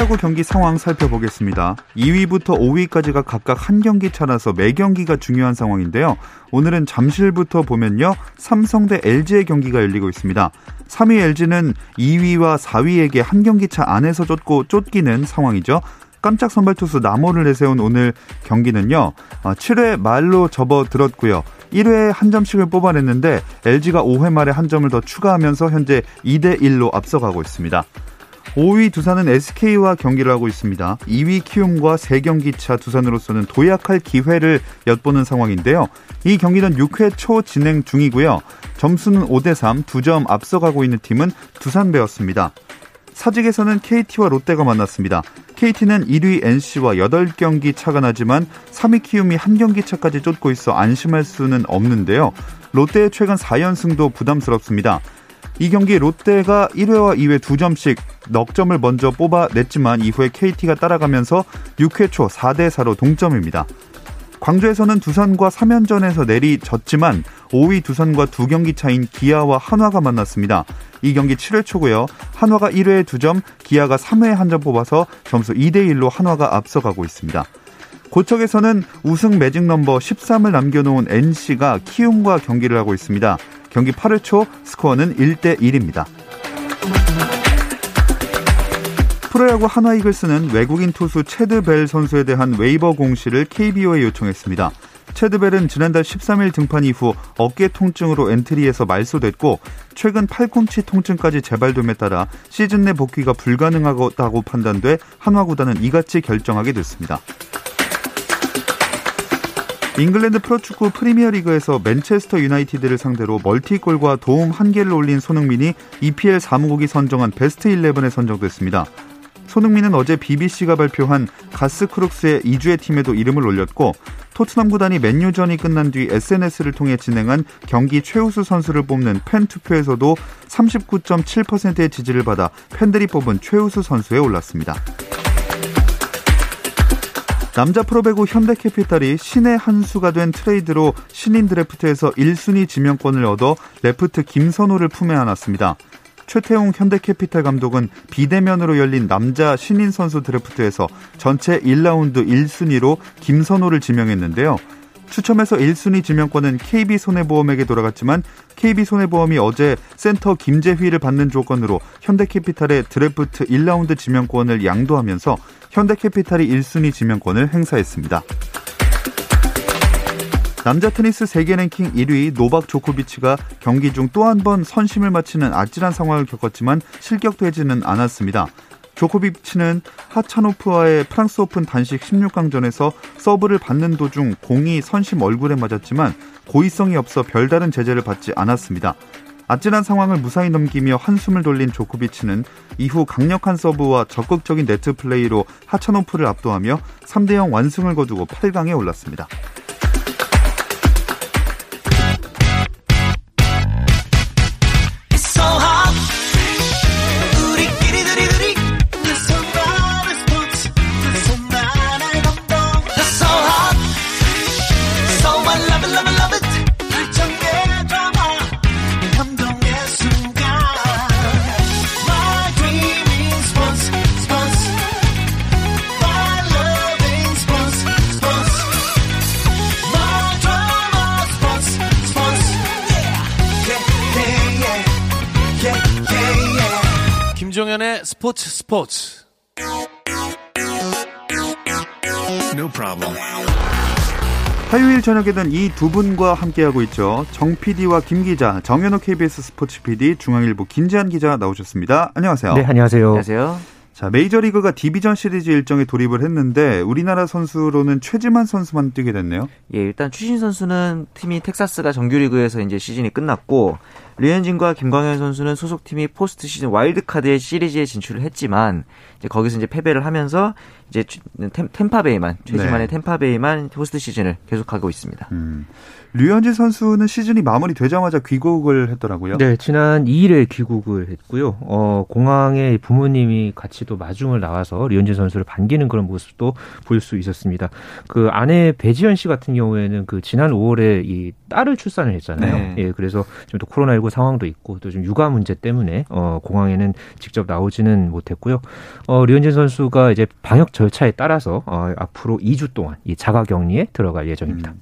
프로야구 경기 상황 살펴보겠습니다. 2위부터 5위까지가 각각 한 경기 차라서 매 경기가 중요한 상황인데요. 오늘은 잠실부터 보면요. 삼성 대 LG의 경기가 열리고 있습니다. 3위 LG는 2위와 4위에게 한 경기 차 안에서 쫓고 쫓기는 상황이죠. 깜짝 선발 투수 나모를 내세운 오늘 경기는요. 7회 어, 말로 접어들었고요. 1회에 한 점씩을 뽑아냈는데 LG가 5회 말에 한 점을 더 추가하면서 현재 2대 1로 앞서가고 있습니다. 5위 두산은 SK와 경기를 하고 있습니다. 2위 키움과 3경기 차 두산으로서는 도약할 기회를 엿보는 상황인데요. 이 경기는 6회 초 진행 중이고요. 점수는 5대3, 2점 앞서가고 있는 팀은 두산배였습니다. 사직에서는 KT와 롯데가 만났습니다. KT는 1위 NC와 8경기 차가 나지만 3위 키움이 한 경기 차까지 쫓고 있어 안심할 수는 없는데요. 롯데의 최근 4연승도 부담스럽습니다. 이 경기 롯데가 1회와 2회 2점씩 넉 점을 먼저 뽑아냈지만 이후에 KT가 따라가면서 6회 초 4대 4로 동점입니다. 광주에서는 두산과 3연전에서 내리졌지만 5위 두산과 두 경기 차인 기아와 한화가 만났습니다. 이 경기 7회 초고요. 한화가 1회에 2점, 기아가 3회에 한 점 뽑아서 점수 2대 1로 한화가 앞서가고 있습니다. 고척에서는 우승 매직 넘버 13을 남겨놓은 NC가 키움과 경기를 하고 있습니다. 경기 8회 초 스코어는 1대 1입니다. 프로야구 한화 이글스는 외국인 투수 채드벨 선수에 대한 웨이버 공시를 KBO에 요청했습니다. 채드벨은 지난달 13일 등판 이후 어깨 통증으로 엔트리에서 말소됐고 최근 팔꿈치 통증까지 재발됨에 따라 시즌 내 복귀가 불가능하다고 판단돼 한화 구단은 이같이 결정하게 됐습니다. 잉글랜드 프로축구 프리미어리그에서 맨체스터 유나이티드를 상대로 멀티골과 도움 한 개를 올린 손흥민이 EPL 사무국이 선정한 베스트 11에 선정됐습니다. 손흥민은 어제 BBC가 발표한 가스 크룩스의 이 주의 팀에도 이름을 올렸고 토트넘 구단이 맨유전이 끝난 뒤 SNS를 통해 진행한 경기 최우수 선수를 뽑는 팬 투표에서도 39.7%의 지지를 받아 팬들이 뽑은 최우수 선수에 올랐습니다. 남자 프로배구 현대캐피탈이 신의 한 수가 된 트레이드로 신인 드래프트에서 1순위 지명권을 얻어 레프트 김선호를 품에 안았습니다. 최태웅 현대캐피탈 감독은 비대면으로 열린 남자 신인 선수 드래프트에서 전체 1라운드 1순위로 김선호를 지명했는데요. 추첨에서 1순위 지명권은 KB손해보험에게 돌아갔지만 KB손해보험이 어제 센터 김재휘를 받는 조건으로 현대캐피탈의 드래프트 1라운드 지명권을 양도하면서 현대캐피탈이 1순위 지명권을 행사했습니다. 남자 테니스 세계 랭킹 1위 노박 조코비치가 경기 중 또 한 번 선심을 맞히는 아찔한 상황을 겪었지만 실격되지는 않았습니다. 조코비치는 하차노프와의 프랑스 오픈 단식 16강전에서 서브를 받는 도중 공이 선심 얼굴에 맞았지만 고의성이 없어 별다른 제재를 받지 않았습니다. 아찔한 상황을 무사히 넘기며 한숨을 돌린 조코비치는 이후 강력한 서브와 적극적인 네트 플레이로 하차노프를 압도하며 3대0 완승을 거두고 8강에 올랐습니다. 스포츠 스포츠. No problem. 화요일 저녁에는 이 두 분과 함께하고 있죠. 정 PD와 김 기자, 정현호 KBS 스포츠 PD, 중앙일보 김지한 기자 나오셨습니다. 안녕하세요. 네, 안녕하세요. 안녕하세요. 자, 메이저리그가 디비전 시리즈 일정에 돌입을 했는데 우리나라 선수로는 최지만 선수만 뛰게 됐네요. 예, 일단 추신 선수는 팀이 텍사스가 정규리그에서 이제 시즌이 끝났고 류현진과 김광현 선수는 소속팀이 포스트 시즌 와일드카드의 시리즈에 진출을 했지만 이제 거기서 이제 패배를 하면서 이제 템, 파베이만 최지만의 네. 템파베이만 포스트 시즌을 계속하고 있습니다. 음. 류현진 선수는 시즌이 마무리되자마자 귀국을 했더라고요. 네, 지난 2일에 귀국을 했고요. 어, 공항에 부모님이 같이 또 마중을 나와서 류현진 선수를 반기는 그런 모습도 볼 수 있었습니다. 그 아내 배지현 씨 같은 경우에는 그 지난 5월에 이 딸을 출산을 했잖아요. 네. 예, 그래서 지금 또 코로나19 상황도 있고 또 좀 육아 문제 때문에 어, 공항에는 직접 나오지는 못했고요. 어, 류현진 선수가 이제 방역 절차에 따라서 어, 앞으로 2주 동안 이 자가 격리에 들어갈 예정입니다.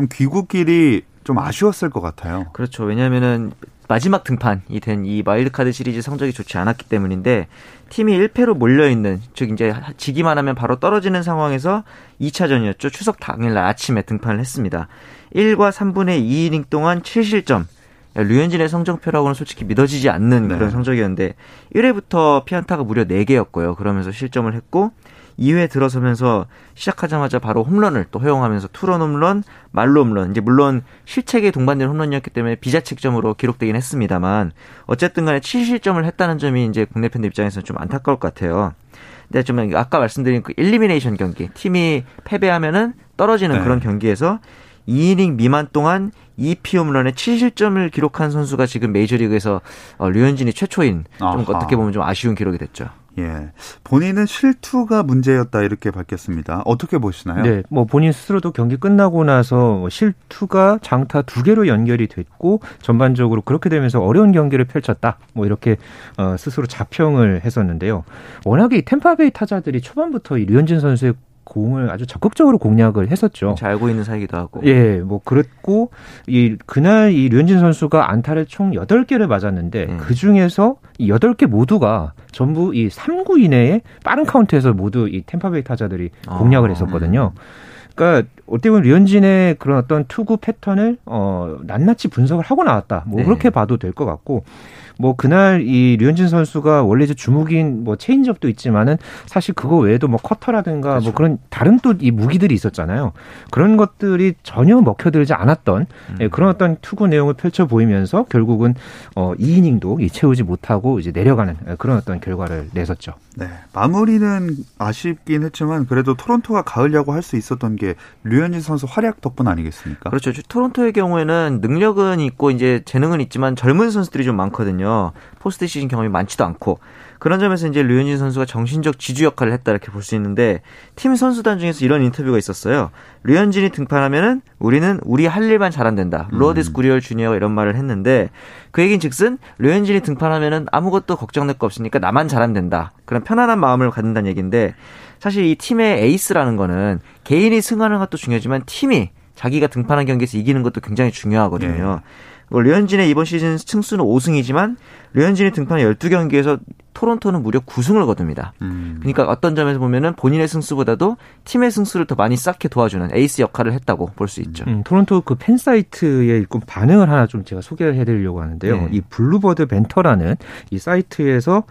음. 귀국길이 좀 아쉬웠을 것 같아요. 그렇죠. 왜냐하면은 마지막 등판이 된 이 마일드카드 시리즈 성적이 좋지 않았기 때문인데 팀이 1패로 몰려 있는 즉 이제 지기만 하면 바로 떨어지는 상황에서 2차전이었죠. 추석 당일날 아침에 등판을 했습니다. 1과 3분의 2이닝 동안 7실점. 류현진의 성적표라고는 솔직히 믿어지지 않는 네. 그런 성적이었는데 1회부터 피안타가 무려 4개였고요. 그러면서 실점을 했고 2회 들어서면서 시작하자마자 바로 홈런을 또 허용하면서 투런 홈런, 말로 홈런. 이제 물론 실책에 동반된 홈런이었기 때문에 비자책점으로 기록되긴 했습니다만 어쨌든 간에 7실점을 했다는 점이 이제 국내 팬들 입장에서는 좀 안타까울 것 같아요. 근데 좀 아까 말씀드린 그 일리미네이션 경기, 팀이 패배하면은 떨어지는 네. 그런 경기에서 2이닝 미만 동안 2피 홈런에 7실점을 기록한 선수가 지금 메이저리그에서 어, 류현진이 최초인 좀 아하. 어떻게 보면 좀 아쉬운 기록이 됐죠. 예. 본인은 실투가 문제였다 이렇게 밝혔습니다. 어떻게 보시나요? 네. 뭐 본인 스스로도 경기 끝나고 나서 뭐 실투가 장타 두 개로 연결이 됐고 전반적으로 그렇게 되면서 어려운 경기를 펼쳤다. 뭐 이렇게 어 스스로 자평을 했었는데요. 워낙에 템파베이 타자들이 초반부터 이 류현진 선수의 공을 아주 적극적으로 공략을 했었죠. 잘 알고 있는 사이기도 하고. 예, 뭐 그랬고 이 그날 이 류현진 선수가 안타를 총 8개를 맞았는데 음. 그 중에서 이 8개 모두가 전부 이 3구 이내에 빠른 카운트에서 모두 이 템파베이 타자들이 아, 공략을 했었거든요. 음. 그러니까 어떻게 보면 류현진의 그런 어떤 투구 패턴을 어 낱낱이 분석을 하고 나왔다. 뭐 네. 그렇게 봐도 될 것 같고 뭐 그날 이 류현진 선수가 원래 이제 주무기인 뭐 체인지업도 있지만은 사실 그거 외에도 뭐 커터라든가 뭐 그렇죠. 뭐 그런 다른 또 이 무기들이 있었잖아요. 그런 것들이 전혀 먹혀들지 않았던 음. 예, 그런 어떤 투구 내용을 펼쳐 보이면서 결국은 어 2이닝도 이 채우지 못하고 이제 내려가는 예, 그런 어떤 결과를 내섰죠. 네. 마무리는 아쉽긴 했지만 그래도 토론토가 가을야구 할 수 있었던 게 류현진 선수 활약 덕분 아니겠습니까? 그렇죠. 토론토의 경우에는 능력은 있고 이제 재능은 있지만 젊은 선수들이 좀 많거든요. 있거든요. 포스트 시즌 경험이 많지도 않고 그런 점에서 이제 류현진 선수가 정신적 지주 역할을 했다 이렇게 볼 수 있는데 팀 선수단 중에서 이런 인터뷰가 있었어요. 류현진이 등판하면은 우리는 우리 할 일만 잘하면 된다. 음. 로어디스 구리엘 주니어가 이런 말을 했는데 그 얘기는 즉슨 류현진이 등판하면은 아무것도 걱정될 거 없으니까 나만 잘하면 된다. 그런 편안한 마음을 갖는다는 얘기인데 사실 이 팀의 에이스라는 거는 개인이 승하는 것도 중요하지만 팀이 자기가 등판한 경기에서 이기는 것도 굉장히 중요하거든요. 네. 뭐 류현진의 이번 시즌 승수는 5승이지만 류현진이 등판한 12경기에서 토론토는 무려 9승을 거둡니다. 음. 그러니까 어떤 점에서 보면은 본인의 승수보다도 팀의 승수를 더 많이 쌓게 도와주는 에이스 역할을 했다고 볼 수 있죠. 음, 토론토 그 팬 사이트의 일꾼 반응을 하나 좀 제가 소개를 해드리려고 하는데요. 네. 이 블루버드 밴터라는 이 사이트에서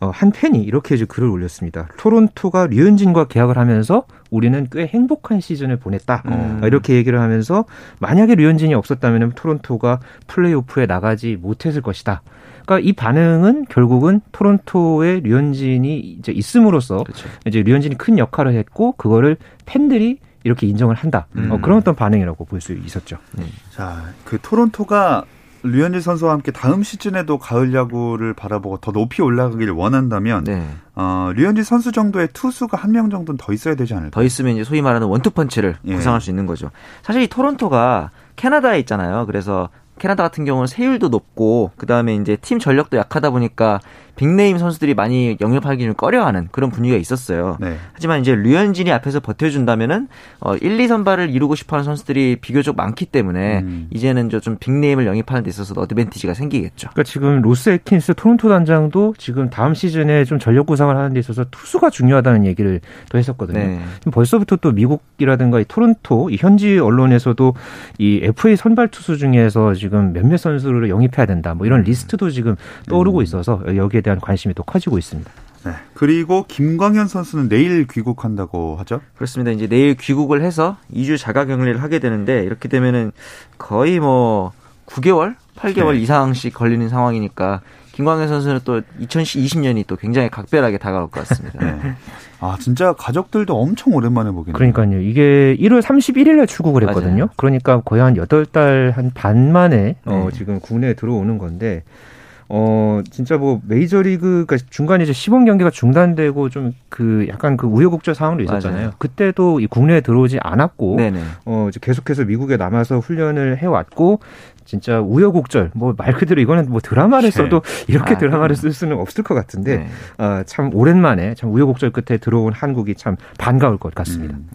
어, 한 팬이 이렇게 이제 글을 올렸습니다. 토론토가 류현진과 계약을 하면서 우리는 꽤 행복한 시즌을 보냈다. 음. 이렇게 얘기를 하면서 만약에 류현진이 없었다면 토론토가 플레이오프에 나가지 못했을 것이다. 그러니까 이 반응은 결국은 토론토의 류현진이 이제 있음으로써 그렇죠. 이제 류현진이 큰 역할을 했고 그거를 팬들이 이렇게 인정을 한다. 어, 음. 어, 그런 어떤 반응이라고 볼 수 있었죠. 음. 자, 그 토론토가 류현진 선수와 함께 다음 시즌에도 가을 야구를 바라보고 더 높이 올라가기를 원한다면 네. 어, 류현진 선수 정도의 투수가 한 명 정도는 더 있어야 되지 않을까? 더 있으면 이제 소위 말하는 원투펀치를 예. 구상할 수 있는 거죠. 사실 이 토론토가 캐나다에 있잖아요. 그래서 캐나다 같은 경우는 세율도 높고 그다음에 이제 팀 전력도 약하다 보니까 빅네임 선수들이 많이 영입하기 좀 꺼려하는 그런 분위기가 있었어요. 네. 하지만 이제 류현진이 앞에서 버텨준다면은 어 1, 2 선발을 이루고 싶어하는 선수들이 비교적 많기 때문에 음. 이제는 좀 빅네임을 영입하는 데 있어서 어드밴티지가 생기겠죠. 그러니까 지금 로스 앳킨스 토론토 단장도 지금 다음 시즌에 좀 전력 구상을 하는 데 있어서 투수가 중요하다는 얘기를 또 했었거든요. 네. 벌써부터 또 미국이라든가 이 토론토 이 현지 언론에서도 이 FA 선발 투수 중에서 지금 몇몇 선수를 영입해야 된다. 뭐 이런 리스트도 지금 떠오르고 음. 있어서 여기에 대한 관심이 또 커지고 있습니다. 네. 그리고 김광현 선수는 내일 귀국한다고 하죠? 그렇습니다. 이제 내일 귀국을 해서 2주 자가 격리를 하게 되는데 이렇게 되면은 거의 뭐 9개월 8개월 네. 이상씩 걸리는 상황이니까 김광현 선수는 또 2020년이 또 굉장히 각별하게 다가올 것 같습니다. 네. 아 진짜 가족들도 엄청 오랜만에 보겠네요. 그러니까요. 이게 1월 31일에 출국을 했거든요. 맞아요. 그러니까 거의 한 8달 한 반 만에 어, 네. 지금 국내에 들어오는 건데 어 진짜 뭐 메이저리그 가 중간에 이제 시범 경기가 중단되고 좀 그 약간 그 우여곡절 상황도 있었잖아요. 맞아요. 그때도 이 국내에 들어오지 않았고 네네. 어 이제 계속해서 미국에 남아서 훈련을 해 왔고 진짜 우여곡절 뭐 말 그대로 이거는 뭐 드라마를 네. 써도 이렇게 아, 드라마를 그럼요. 쓸 수는 없을 것 같은데 네. 아, 참 오랜만에 참 우여곡절 끝에 들어온 한국이 참 반가울 것 같습니다. 음,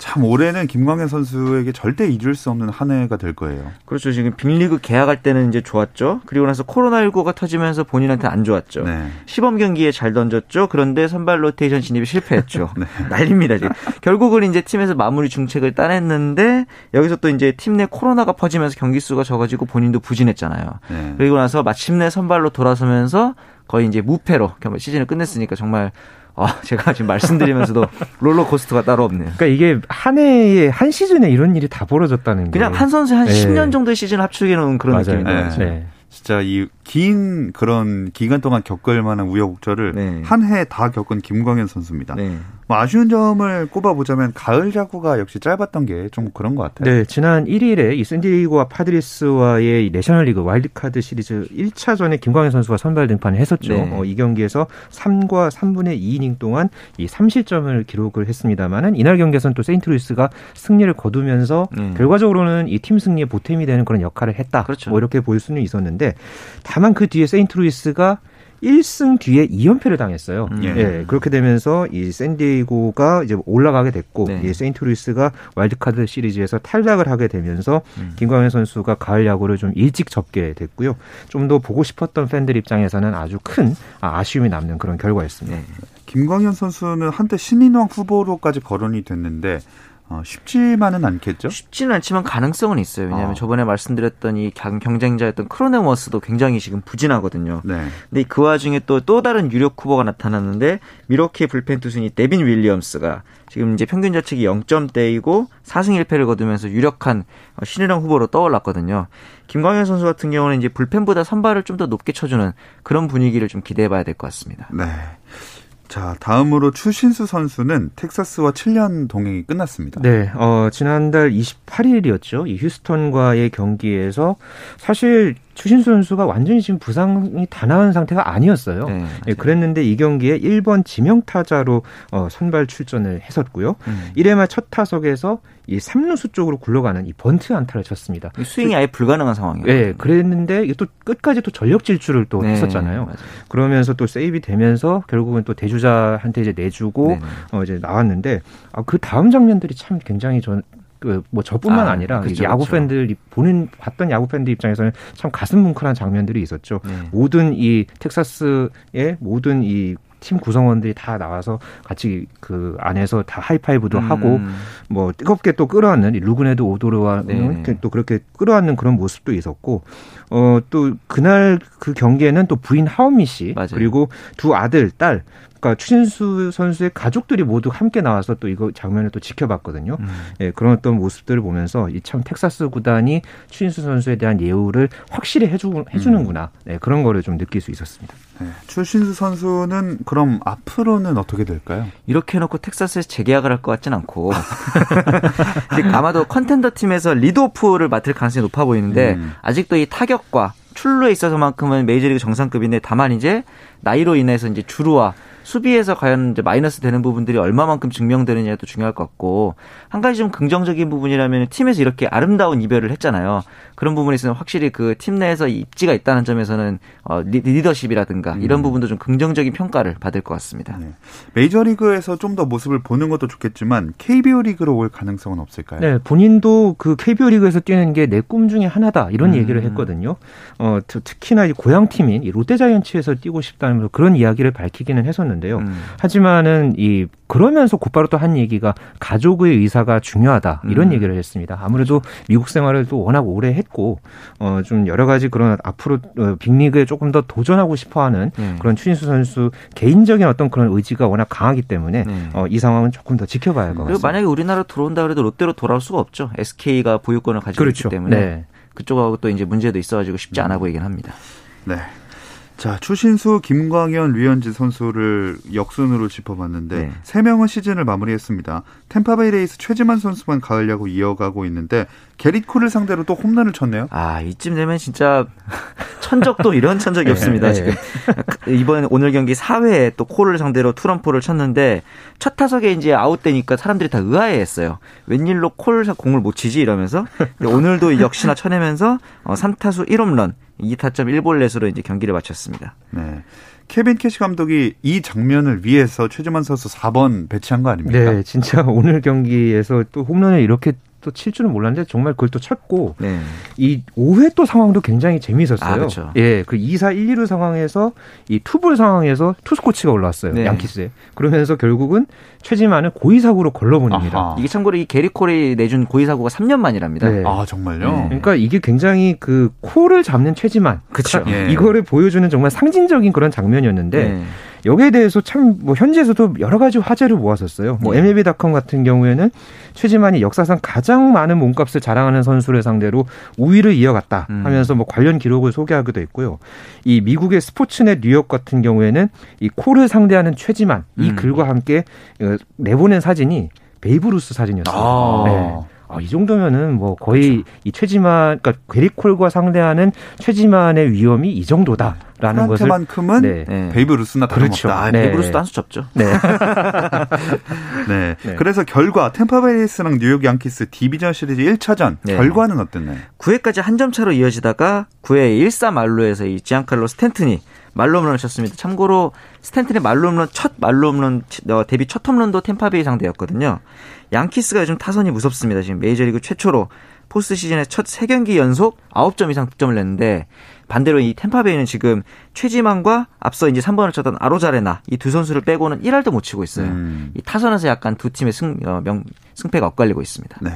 참 올해는 김광현 선수에게 절대 잊을 수 없는 한 해가 될 거예요. 그렇죠. 지금 빅리그 계약할 때는 이제 좋았죠. 그리고 나서 코로나19가 터지면서 본인한테 안 좋았죠. 네. 시범 경기에 잘 던졌죠. 그런데 선발 로테이션 진입이 실패했죠. 네. 난립니다 지금. 결국은 이제 팀에서 마무리 중책을 따냈는데 여기서 또 이제 팀 내 코로나가 퍼지면서 경기 수가 적어지고 본인도 부진했잖아요. 네. 그리고 나서 마침내 선발로 돌아서면서 거의 이제 무패로 시즌을 끝냈으니까 정말 아, 제가 지금 말씀드리면서도 롤러코스터가 따로 없네요. 그러니까 이게 한 해에 한 시즌에 이런 일이 다 벌어졌다는 게 그냥 한 선수의 한 네. 10년 정도의 시즌을 합치게 놓은 그런. 거죠. 네. 진짜 이 긴 그런 기간 동안 겪을 만한 우여곡절을 네. 한해 다 겪은 김광현 선수입니다. 네. 뭐 아쉬운 점을 꼽아보자면 가을 야구가 역시 짧았던 게 좀 그런 것 같아요. 네, 지난 1일에 이 샌디에이고와 파드리스와의 이 내셔널리그 와일드카드 시리즈 1차전에 김광현 선수가 선발 등판을 했었죠. 네. 어, 이 경기에서 3과 3분의 2이닝 동안 이 3실점을 기록을 했습니다만은 이날 경기에서는 또 세인트루이스가 승리를 거두면서 네. 결과적으로는 이 팀 승리에 보탬이 되는 그런 역할을 했다. 그렇죠. 뭐 이렇게 볼 수는 있었는데 다만 그 뒤에 세인트루이스가 1승 뒤에 2연패를 당했어요. 음. 예. 예, 그렇게 되면서 이 샌디에이고가 이제 올라가게 됐고 네. 이 세인트루이스가 와일드카드 시리즈에서 탈락을 하게 되면서 음. 김광현 선수가 가을 야구를 좀 일찍 접게 됐고요. 좀 더 보고 싶었던 팬들 입장에서는 아주 큰 아, 아쉬움이 남는 그런 결과였습니다. 네. 김광현 선수는 한때 신인왕 후보로까지 거론이 됐는데 어, 쉽지만은 않겠죠? 쉽지는 않지만 가능성은 있어요. 왜냐하면 어. 저번에 말씀드렸던 이 경- 경쟁자였던 크로넨워스도 굉장히 지금 부진하거든요. 네. 근데 그 와중에 또 또 다른 유력 후보가 나타났는데 밀워키 불펜 투수인 데빈 윌리엄스가 지금 이제 평균 자책이 0점대이고 4승 1패를 거두면서 유력한 어, 신인왕 후보로 떠올랐거든요. 김광현 선수 같은 경우는 이제 불펜보다 선발을 좀 더 높게 쳐주는 그런 분위기를 좀 기대해봐야 될 것 같습니다. 네. 자, 다음으로 추신수 선수는 텍사스와 7년 동행이 끝났습니다. 네, 어, 지난달 28일이었죠. 이 휴스턴과의 경기에서 사실 추신수 선수가 완전히 지금 부상이 다 나은 상태가 아니었어요. 네, 예. 그랬는데 이 경기에 1번 지명 타자로 어, 선발 출전을 했었고요. 음. 1회 말 첫 타석에서 이 3루수 쪽으로 굴러가는 이 번트 안타를 쳤습니다. 스윙이 아예 불가능한 상황이에요. 예, 그랬는데 이게 또 끝까지 또 전력 질주를 또 네, 했었잖아요. 맞아요. 그러면서 또 세이브 되면서 결국은 또 대주자한테 이제 내주고 네네. 어 이제 나왔는데 아, 그 다음 장면들이 참 굉장히 전 그 뭐 저뿐만 아, 아, 니라 그쵸, 야구 그쵸. 팬들이 보는 봤던 야구 팬들 입장에서는 참 가슴 뭉클한 장면들이 있었죠. 네. 모든 이 텍사스의 모든 이팀 구성원들이 다 나와서 같이 그 안에서 다 하이파이브도 하고 음. 뭐 뜨겁게 또 끌어안는 이 루그네도 오도르와 네. 또 그렇게 끌어안는 그런 모습도 있었고 어 또 그날 그 경기에는 또 부인 하은미 씨 맞아요. 그리고 두 아들 딸 그러니까 추신수 선수의 가족들이 모두 함께 나와서 또 이거 장면을 또 지켜봤거든요. 음. 예, 그런 어떤 모습들을 보면서 이 참 텍사스 구단이 추신수 선수에 대한 예우를 확실히 해주, 해주는구나. 네, 그런 거를 좀 느낄 수 있었습니다. 네. 추신수 선수는 그럼 앞으로는 어떻게 될까요? 이렇게 해놓고 텍사스에서 재계약을 할 것 같진 않고 아마도 컨텐더 팀에서 리드오프를 맡을 가능성이 높아 보이는데 음. 아직도 이 타격과 출루에 있어서만큼은 메이저리그 정상급인데 다만 이제 나이로 인해서 이제 주루와 수비에서 과연 이제 마이너스 되는 부분들이 얼마만큼 증명되느냐도 중요할 것 같고 한 가지 좀 긍정적인 부분이라면 팀에서 이렇게 아름다운 이별을 했잖아요. 그런 부분에 있어서 확실히 그 팀 내에서 입지가 있다는 점에서는 어, 리- 리더십이라든가 이런 부분도 좀 긍정적인 평가를 받을 것 같습니다. 네. 메이저리그에서 좀 더 모습을 보는 것도 좋겠지만 KBO 리그로 올 가능성은 없을까요? 네, 본인도 그 KBO 리그에서 뛰는 게 내 꿈 중에 하나다 이런 음. 얘기를 어, 어, 특- 특히나 이 고향 팀인 이 롯데자이언츠에서 뛰고 싶다는 그런 이야기를 밝히기는 했었는데 건데요. 음. 하지만은 이 그러면서 곧바로 또 한 얘기가 가족의 의사가 중요하다 이런 음. 얘기를 했습니다. 아무래도 미국 생활을 또 워낙 오래 했고 어 좀 여러 가지 그런 앞으로 어, 빅리그에 조금 더 도전하고 싶어하는 네. 그런 추신수 선수 개인적인 어떤 그런 의지가 워낙 강하기 때문에 네. 어, 이 상황은 조금 더 지켜봐야 할 것 같습니다. 만약에 우리나라 들어온다 그래도 롯데로 돌아올 수가 없죠. SK가 보유권을 가지고 그렇죠. 있기 때문에 네. 그쪽하고 또 이제 문제도 있어가지고 쉽지 않아 보이긴 합니다. 네. 자, 추신수, 김광현, 류현진 선수를 역순으로 짚어봤는데 네. 세 명은 시즌을 마무리했습니다. 템파베이 레이스 최지만 선수만 가을 야구 이어가고 있는데 게릿 콜을 상대로 또 홈런을 쳤네요. 아, 이쯤 되면 진짜 천적도 이런 천적이 네, 없습니다. 네. 지금 이번 오늘 경기 4회에 또 콜을 상대로 투런포를 쳤는데 첫 타석에 이제 아웃되니까 사람들이 다 의아해했어요. 웬일로 콜 공을 못 치지 이러면서 오늘도 역시나 쳐내면서 3타수 어, 1홈런 2타점 1볼넷으로 이제 경기를 마쳤습니다. 네. 케빈 캐시 감독이 이 장면을 위해서 최지만 선수 4번 배치한 거 아닙니까? 네, 진짜 오늘 경기에서 또 홈런을 이렇게 또 칠 줄은 몰랐는데 정말 그걸 또 쳤고 네. 이 5회 또 상황도 굉장히 재미있었어요. 아, 그렇죠. 예, 그 2사 1, 2루 상황에서 이 투볼 상황에서 투수 코치가 올라왔어요. 네. 양키스에. 그러면서 결국은 최지만을 고의 사고로 걸러보냅니다. 아하. 이게 참고로 이 게리 콜이 내준 고의 사고가 3년 만이랍니다. 네. 아 정말요? 네. 그러니까 이게 굉장히 그 콜을 잡는 최지만, 그렇죠. 예. 이거를 보여주는 정말 상징적인 그런 장면이었는데. 네. 여기에 대해서 참 뭐 현지에서도 여러 가지 화제를 모았었어요. 뭐 네. MLB.com 같은 경우에는 최지만이 역사상 가장 많은 몸값을 자랑하는 선수를 상대로 우위를 이어갔다 음. 하면서 뭐 관련 기록을 소개하기도 했고요. 이 미국의 스포츠넷 뉴욕 같은 경우에는 이 콜을 상대하는 최지만 이 음. 글과 함께 어, 내보낸 사진이 베이브루스 사진이었어요. 아. 네. 아, 이 정도면은 뭐 거의 그렇죠. 이 최지만 그러니까 게릿 콜과 상대하는 최지만의 위엄이 이 정도다 라는 것을 만큼은 네. 네. 베이브 루스나 다름없다. 그렇죠. 아, 네. 베이브 루스도 한 수 접죠. 네. 네. 네. 그래서 결과 템파베이랑 뉴욕 양키스 디비전 시리즈 1차전 결과는 어땠나요? 9회까지 한 점 차로 이어지다가 9회 1사 만루에서 이 지안칼로 스탠튼이 만루 홈런을 쳤습니다. 참고로 스탠튼의 만루 홈런 첫 만루 홈런 어, 데뷔 첫 홈런도 템파베이 상대였거든요. 양키스가 요즘 타선이 무섭습니다. 지금 메이저리그 최초로 포스트 시즌의 첫 3경기 연속 9점 이상 득점을 냈는데 반대로 이 템파베이는 지금 최지만과 앞서 이제 3번을 쳤던 아로자레나 이 두 선수를 빼고는 1할도 못 치고 있어요. 음. 이 타선에서 약간 두 팀의 승, 어, 명, 승패가 엇갈리고 있습니다. 네.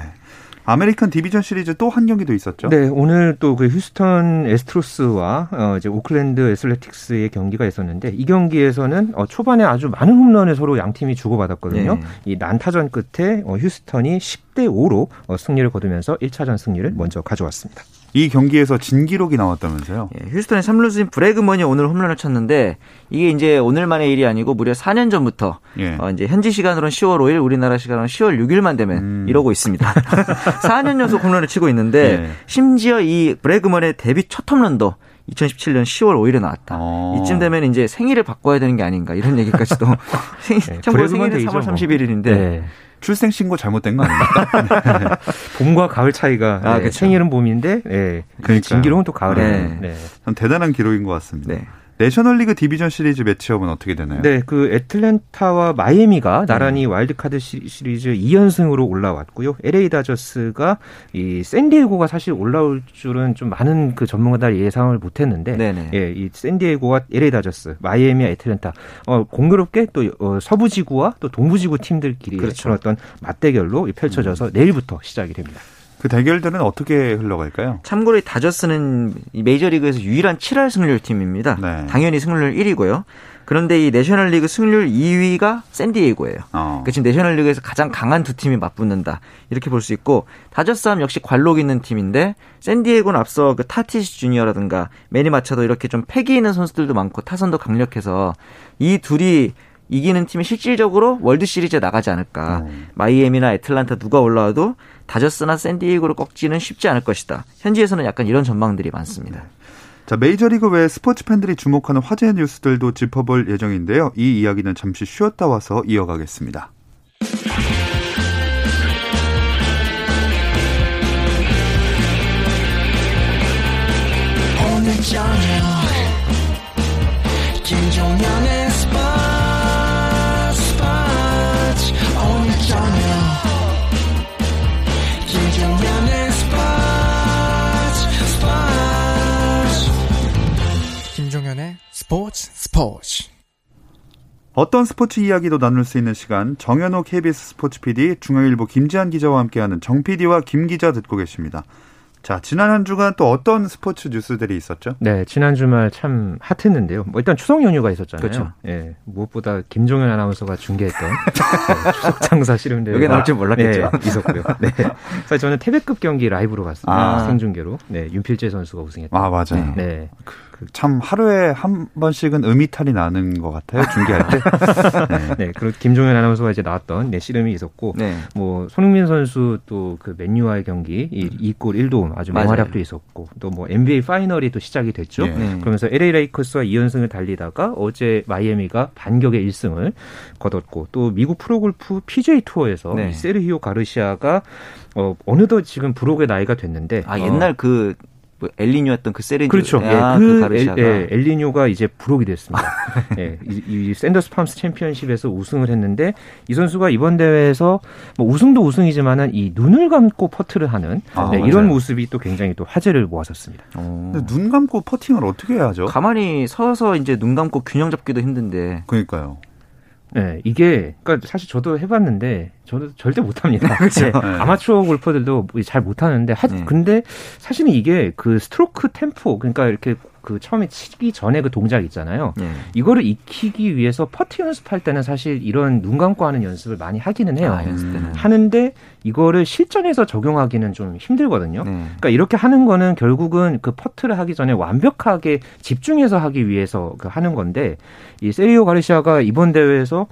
아메리칸 디비전 시리즈 또 한 경기도 있었죠. 네, 오늘 또 그 휴스턴 애스트로스와 어 이제 오클랜드 애슬레틱스의 경기가 있었는데 이 경기에서는 어 초반에 아주 많은 홈런을 서로 양 팀이 주고받았거든요. 네. 이 난타전 끝에 어 휴스턴이 10대 5로 어 승리를 거두면서 1차전 승리를 먼저 가져왔습니다. 이 경기에서 진 기록이 나왔다면서요? 예, 휴스턴의 3루수인 브레그먼이 오늘 홈런을 쳤는데 이게 이제 오늘만의 일이 아니고 무려 4년 전부터 예. 어, 이제 현지 시간으로는 10월 5일, 우리나라 시간으로는 10월 6일만 되면 음. 이러고 있습니다. 4년 연속 홈런을 치고 있는데 예. 심지어 이 브레그먼의 데뷔 첫 홈런도 2017년 10월 5일에 나왔다. 어. 이쯤 되면 이제 생일을 바꿔야 되는 게 아닌가 이런 얘기까지도 생, 네, 참고로 생일은 3월 31일인데 네. 출생 신고 잘못된 거 아닙니까? 봄과 가을 차이가 아, 네, 생일은 봄인데 네. 그러니까 진기록은 또 가을에. 네. 네. 참 대단한 기록인 것 같습니다. 네. 내셔널리그 디비전 시리즈 matchup은 어떻게 되나요? 네, 그 애틀랜타와 마이애미가 나란히 음. 와일드카드 시리즈 2연승으로 올라왔고요. LA 다저스가 이 샌디에고가 사실 올라올 줄은 좀 많은 그 전문가들 예상을 못 했는데, 네네. 예, 이 샌디에고와 LA 다저스, 마이애미와 애틀랜타, 어, 공교롭게 또 어, 서부 지구와 또 동부 지구 팀들끼리 그렇죠. 어떤 맞대결로 펼쳐져서 음. 내일부터 시작이 됩니다. 그 대결들은 어떻게 흘러갈까요? 참고로 다저스는 메이저리그에서 유일한 7할 승률 팀입니다. 네. 당연히 승률 1위고요. 그런데 이 내셔널리그 승률 2위가 샌디에이고예요. 어. 그러니까 지금 내셔널리그에서 가장 강한 두 팀이 맞붙는다 이렇게 볼 수 있고 다저스 하면 역시 관록 있는 팀인데 샌디에이고는 앞서 그 타티스 주니어라든가 매니 마차도 이렇게 좀 패기 있는 선수들도 많고 타선도 강력해서 이 둘이 이기는 팀이 실질적으로 월드 시리즈에 나가지 않을까. 음. 마이애미나 애틀란타 누가 올라와도 다저스나 샌디에이고를 꺾지는 쉽지 않을 것이다. 현지에서는 약간 이런 전망들이 많습니다. 네. 자, 메이저리그 외 스포츠 팬들이 주목하는 화제 뉴스들도 짚어볼 예정인데요. 이 이야기는 잠시 쉬었다 와서 이어가겠습니다. 오늘 저녁 김종현의 스포츠 스포츠 어떤 스포츠 이야기도 나눌 수 있는 시간 정현호 KBS 스포츠 PD 중앙일보 김지한 기자와 함께하는 정 PD와 김 기자 듣고 계십니다. 자, 지난 한 주간 또 어떤 스포츠 뉴스들이 있었죠? 네, 지난 주말 참 핫했는데요. 뭐 일단 추석 연휴가 있었잖아요. 그렇죠. 예, 무엇보다 김종현 아나운서가 중계했던 네, 추석 장사 씨름대회 여기 나올 줄 몰랐겠죠. 네, 있었고요. 네, 그래서 저는 태백급 경기 라이브로 갔습니다. 아. 생중계로. 네, 윤필재 선수가 우승했다. 아, 맞아요. 네, 참 하루에 한 번씩은 음이탈이 나는 것 같아요. 중계할 때. 네. 네, 그리고 김종현 아나운서가 이제 나왔던 네 씨름이 있었고, 네. 뭐 손흥민 선수 또 그 맨유와의 경기 이 2골 1도움 아주 맞아요. 맹활약도 있었고, 또 뭐 NBA 파이널이 또 시작이 됐죠. 예. 네. 그러면서 LA 레이커스와 2연승을 달리다가 어제 마이애미가 반격의 1승을 거뒀고 또 미국 프로골프 PJ 투어에서 네. 이 세르히오 가르시아가 어, 어느덧 지금 브록의 나이가 됐는데 아 어, 옛날 그 뭐 엘리뇨였던 그 세레니 그렇죠. 아, 예, 그그 가르시아가 엘, 예, 엘리뇨가 이제 부록이 됐습니다. 예, 이, 이 샌더스 팜스 챔피언십에서 우승을 했는데 이 선수가 이번 대회에서 뭐 우승도 우승이지만은 이 눈을 감고 퍼트를 하는 아, 네. 이런 모습이 또 굉장히 또 화제를 모았었습니다. 어. 근데 눈 감고 퍼팅을 어떻게 해야죠? 가만히 서서 이제 눈 감고 균형 잡기도 힘든데 그러니까요. 네, 이게 그러니까 사실 저도 해봤는데 저도 절대 못합니다. 네, 아마추어 골퍼들도 잘 못하는데 하, 네. 근데 사실은 이게 그 스트로크 템포 그러니까 이렇게 그 처음에 치기 전에 그 동작 있잖아요. 예. 이거를 익히기 위해서 퍼팅 연습할 때는 사실 이런 눈 감고 하는 연습을 많이 하기는 해요. 아, 연습 때는. 하는데 이거를 실전에서 적용하기는 좀 힘들거든요. 네. 그러니까 이렇게 하는 거는 결국은 그 퍼트를 하기 전에 완벽하게 집중해서 하기 위해서 그 하는 건데 이 세르히오 가르시아가 이번 대회에서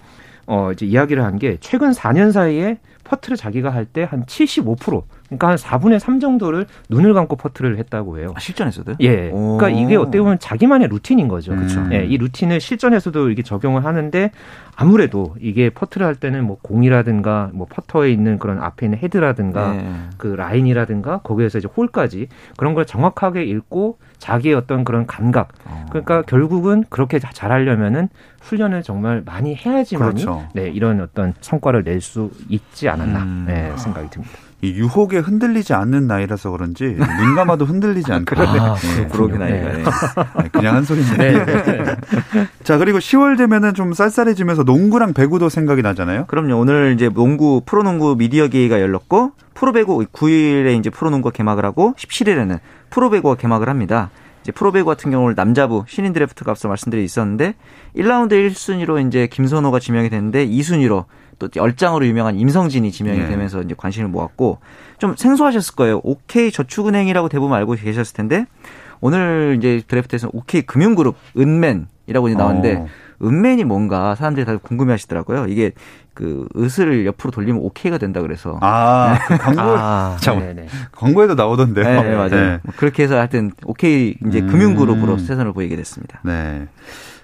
어 이제 이야기를 한 게 최근 4년 사이에 퍼트를 자기가 할 때 한 75% 그러니까 한 4분의 3 정도를 눈을 감고 퍼트를 했다고 해요. 아, 실전에서도요? 예. 오. 그러니까 이게 어떻게 보면 자기만의 루틴인 거죠. 그쵸. 예, 이 루틴을 실전에서도 이게 적용을 하는데 아무래도 이게 퍼트를 할 때는 뭐 공이라든가 뭐 퍼터에 있는 그런 앞에 있는 헤드라든가 네. 그 라인이라든가 거기에서 이제 홀까지 그런 걸 정확하게 읽고 자기의 어떤 그런 감각. 어. 그러니까 결국은 그렇게 자- 잘하려면은 훈련을 정말 많이 해야지만이 그렇죠. 네, 이런 어떤 성과를 낼 수 있지 않았나 음. 네, 생각이 듭니다. 이 유혹에 흔들리지 않는 나이라서 그런지 눈 감아도 흔들리지 않고 아, 네. 부록의 나이가. 네. 네. 아니, 그냥 한 소리인데. 자 그리고 10월 되면은 좀 쌀쌀해지면서 농구랑 배구도 생각이 나잖아요. 그럼요. 오늘 이제 농구 프로농구 미디어 게이가 열렸고 프로배구 9일에 이제 프로농구가 개막을 하고 17일에는 프로배구가 개막을 합니다. 이제 프로배구 같은 경우는 남자부 신인 드래프트가 앞서 말씀드려 있었는데 1라운드 1순위로 이제 김선호가 지명이 됐는데 2순위로 또 열장으로 유명한 임성진이 지명이 네. 되면서 이제 관심을 모았고 좀 생소하셨을 거예요. OK 저축은행이라고 대부분 알고 계셨을 텐데 오늘 이제 드래프트에서 OK 금융그룹 은맨이라고 이제 나왔는데 어. 은맨이 뭔가 사람들이 다들 궁금해하시더라고요. 이게 그 의슬을 옆으로 돌리면 오케이가 된다 그래서. 아, 그 광고, 아, 참, 네, 네. 광고에도 나오던데요. 네, 네, 맞아요. 네. 뭐 그렇게 해서 하여튼 오케이 이제 음. 금융그룹으로 세선을 보이게 됐습니다. 네.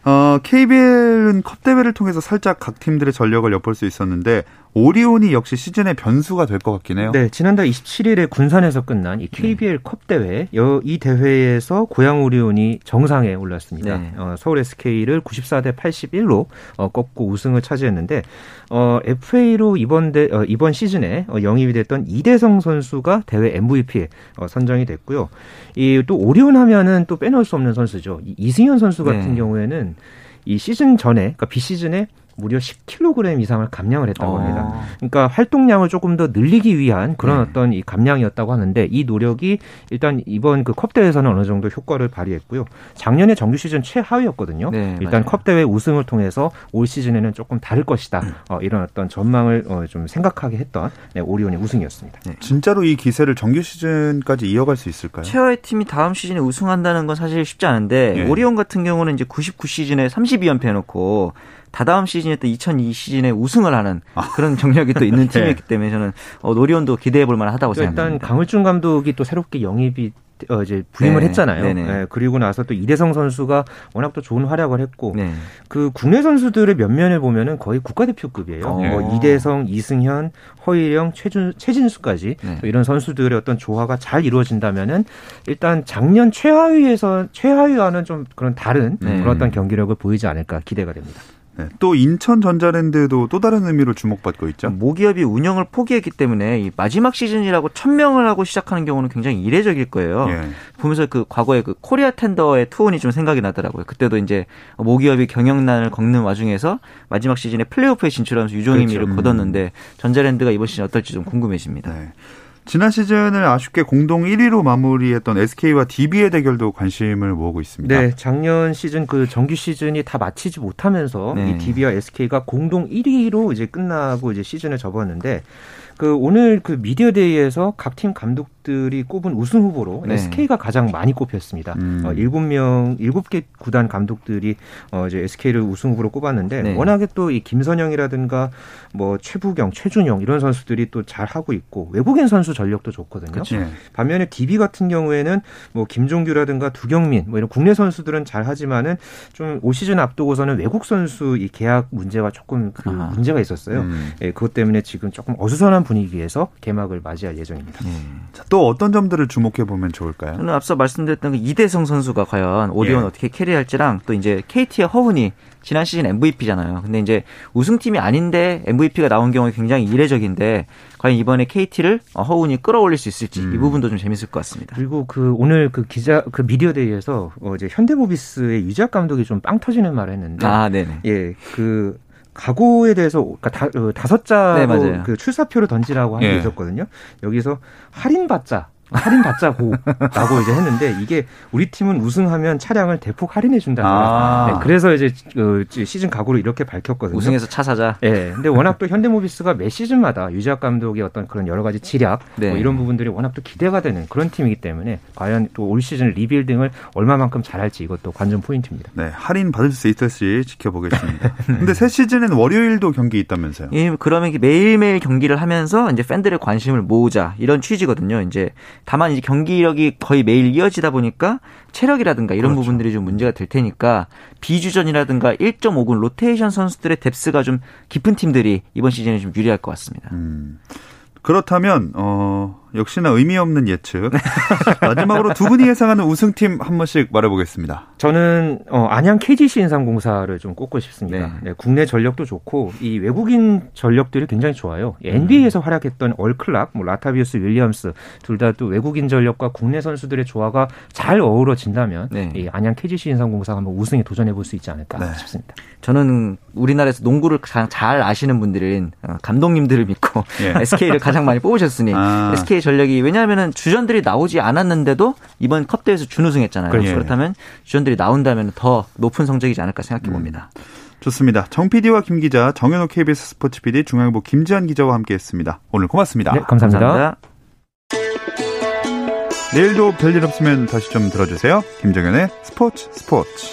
어, KBL은 컵 대회를 통해서 살짝 각 팀들의 전력을 엿볼 수 있었는데 오리온이 역시 시즌의 변수가 될 것 같긴 해요. 네, 지난달 27일에 군산에서 끝난 이 KBL 컵 대회, 여- 이 대회에서 고양 오리온이 정상에 올랐습니다. 네. 어, 서울 SK를 94대 81로 어, 꺾고 우승을 차지했는데 어, FA로 이번 대 어, 이번 시즌에 어, 영입이 됐던 이대성 선수가 대회 MVP에 어, 선정이 됐고요. 이 또 오리온 하면은 또 빼놓을 수 없는 선수죠. 이 이승현 선수 같은 네. 경우에는 이 시즌 전에, 그러니까 비시즌에 무려 10kg 이상을 감량을 했다고 어. 합니다. 그러니까 활동량을 조금 더 늘리기 위한 그런 네. 어떤 이 감량이었다고 하는데 이 노력이 일단 이번 그 컵 대회에서는 어느 정도 효과를 발휘했고요. 작년에 정규 시즌 최하위였거든요. 네, 일단 맞아요. 컵 대회 우승을 통해서 올 시즌에는 조금 다를 것이다. 어, 이런 어떤 전망을 어, 좀 생각하게 했던 네, 오리온의 우승이었습니다. 진짜로 이 기세를 정규 시즌까지 이어갈 수 있을까요? 최하위 팀이 다음 시즌에 우승한다는 건 사실 쉽지 않은데 예. 오리온 같은 경우는 이제 99 시즌에 32연패 해놓고 다다음 시즌에 또 2002 시즌에 우승을 하는 아. 그런 경력이 또 있는 네. 팀이기 때문에 저는 어, 오리온도 기대해 볼 만하다고 일단 생각합니다. 강을준 감독이 또 새롭게 영입이 어, 이제 부임을 네, 했잖아요. 네네. 예, 그리고 나서 또 이대성 선수가 워낙 또 좋은 활약을 했고 네. 그 국내 선수들의 면면을 보면은 거의 국가대표급이에요. 어. 뭐 이대성, 이승현, 허일영, 최준, 최진수까지 네. 또 이런 선수들의 어떤 조화가 잘 이루어진다면은 일단 작년 최하위에서 최하위와는 좀 그런 다른 네. 그런 어떤 경기력을 보이지 않을까 기대가 됩니다. 네, 또 인천 전자랜드도 또 다른 의미로 주목받고 있죠. 모기업이 운영을 포기했기 때문에 이 마지막 시즌이라고 천명을 하고 시작하는 경우는 굉장히 이례적일 거예요. 예. 보면서 그 과거에 그 코리아 텐더의 투혼이 좀 생각이 나더라고요. 그때도 이제 모기업이 경영난을 겪는 와중에서 마지막 시즌에 플레이오프에 진출하면서 유종의 미를 그렇죠. 거뒀는데 전자랜드가 이번 시즌 어떨지 좀 궁금해집니다. 네. 지난 시즌을 아쉽게 공동 1위로 마무리했던 SK와 DB의 대결도 관심을 모으고 있습니다. 네, 작년 시즌 그 정규 시즌이 다 마치지 못하면서 네. 이 DB와 SK가 공동 1위로 이제 끝나고 이제 시즌을 접었는데 그 오늘 그 미디어 데이에서 각 팀 감독 들이 꼽은 우승 후보로 네. SK가 가장 많이 꼽혔습니다. 음. 어, 7명, 7개 구단 감독들이 어 이제 SK를 우승 후보로 꼽았는데 네. 워낙에 또 이 김선영이라든가 뭐 최부경, 최준영 이런 선수들이 또 잘 하고 있고 외국인 선수 전력도 좋거든요. 그치. 네. 반면에 DB 같은 경우에는 뭐 김종규라든가 두경민 뭐 이런 국내 선수들은 잘 하지만은 좀 올 시즌 앞두고서는 외국 선수 이 계약 문제가 조금 그 아. 문제가 있었어요. 음. 예, 그것 때문에 지금 조금 어수선한 분위기에서 개막을 맞이할 예정입니다. 네. 자, 또 어떤 점들을 주목해 보면 좋을까요? 저는 앞서 말씀드렸던 그 이대성 선수가 과연 오디온 예. 어떻게 캐리할지랑 또 이제 KT의 허훈이 지난 시즌 MVP잖아요. 근데 이제 우승팀이 아닌데 MVP가 나온 경우에 굉장히 이례적인데 과연 이번에 KT를 허훈이 끌어올릴 수 있을지 음. 이 부분도 좀 재밌을 것 같습니다. 그리고 그 오늘 그 기자 그 미디어 데이에서 어 이제 현대모비스의 유작 감독이 좀 빵 터지는 말을 했는데 아, 네네. 예, 그 가고에 대해서 그러니까 다, 어, 다섯 자로 네, 그 출사표를 던지라고 한게 예. 있었거든요. 여기서 할인받자 할인 받자고 라고 이제 했는데 이게 우리 팀은 우승하면 차량을 대폭 할인해 준다. 아. 네, 그래서 이제 어, 시즌 각오를 이렇게 밝혔거든요. 우승해서 차 사자. 예. 네, 근데 워낙 또 현대모비스가 매 시즌마다 유재학 감독의 어떤 그런 여러 가지 지략 네. 뭐 이런 부분들이 워낙 또 기대가 되는 그런 팀이기 때문에 과연 또 올 시즌 리빌딩을 얼마만큼 잘할지 이것도 관전 포인트입니다. 네, 할인 받을 수 있을지 지켜보겠습니다. 근데 새 시즌엔 월요일도 경기 있다면서요? 예, 그러면 매일매일 경기를 하면서 이제 팬들의 관심을 모으자 이런 취지거든요. 이제 다만 이제 경기력이 거의 매일 이어지다 보니까 체력이라든가 이런 그렇죠. 부분들이 좀 문제가 될 테니까 비주전이라든가 1.5군 로테이션 선수들의 뎁스가 좀 깊은 팀들이 이번 시즌에 좀 유리할 것 같습니다. 음. 그렇다면 어 역시나 의미 없는 예측. 마지막으로 두 분이 예상하는 우승팀 한 번씩 말해보겠습니다. 저는 어, 안양 KGC 인삼공사를 좀 꼽고 싶습니다. 네. 네, 국내 전력도 좋고 이 외국인 전력들이 굉장히 좋아요. NBA에서 음. 활약했던 얼클락, 뭐 라타비우스 윌리엄스 둘 다 또 외국인 전력과 국내 선수들의 조화가 잘 어우러진다면 네. 이 안양 KGC 인삼공사가 한번 우승에 도전해 볼 수 있지 않을까 네. 싶습니다. 저는 우리나라에서 농구를 가장 잘 아시는 분들은 어, 감독님들을 믿고 예. SK를 가장 많이 뽑으셨으니 아. SK 전력이 왜냐하면 주전들이 나오지 않았는데도 이번 컵 대회에서 준우승했잖아요. 그렇죠. 그렇다면 주전들이 나온다면 더 높은 성적이지 않을까 생각해 봅니다. 음. 좋습니다. 정 PD와 김 기자, 정현호 KBS 스포츠 PD, 중앙일보 김지한 기자와 함께했습니다. 오늘 고맙습니다. 네, 감사합니다. 감사합니다. 내일도 별일 없으면 다시 좀 들어주세요. 김정현의 스포츠 스포츠.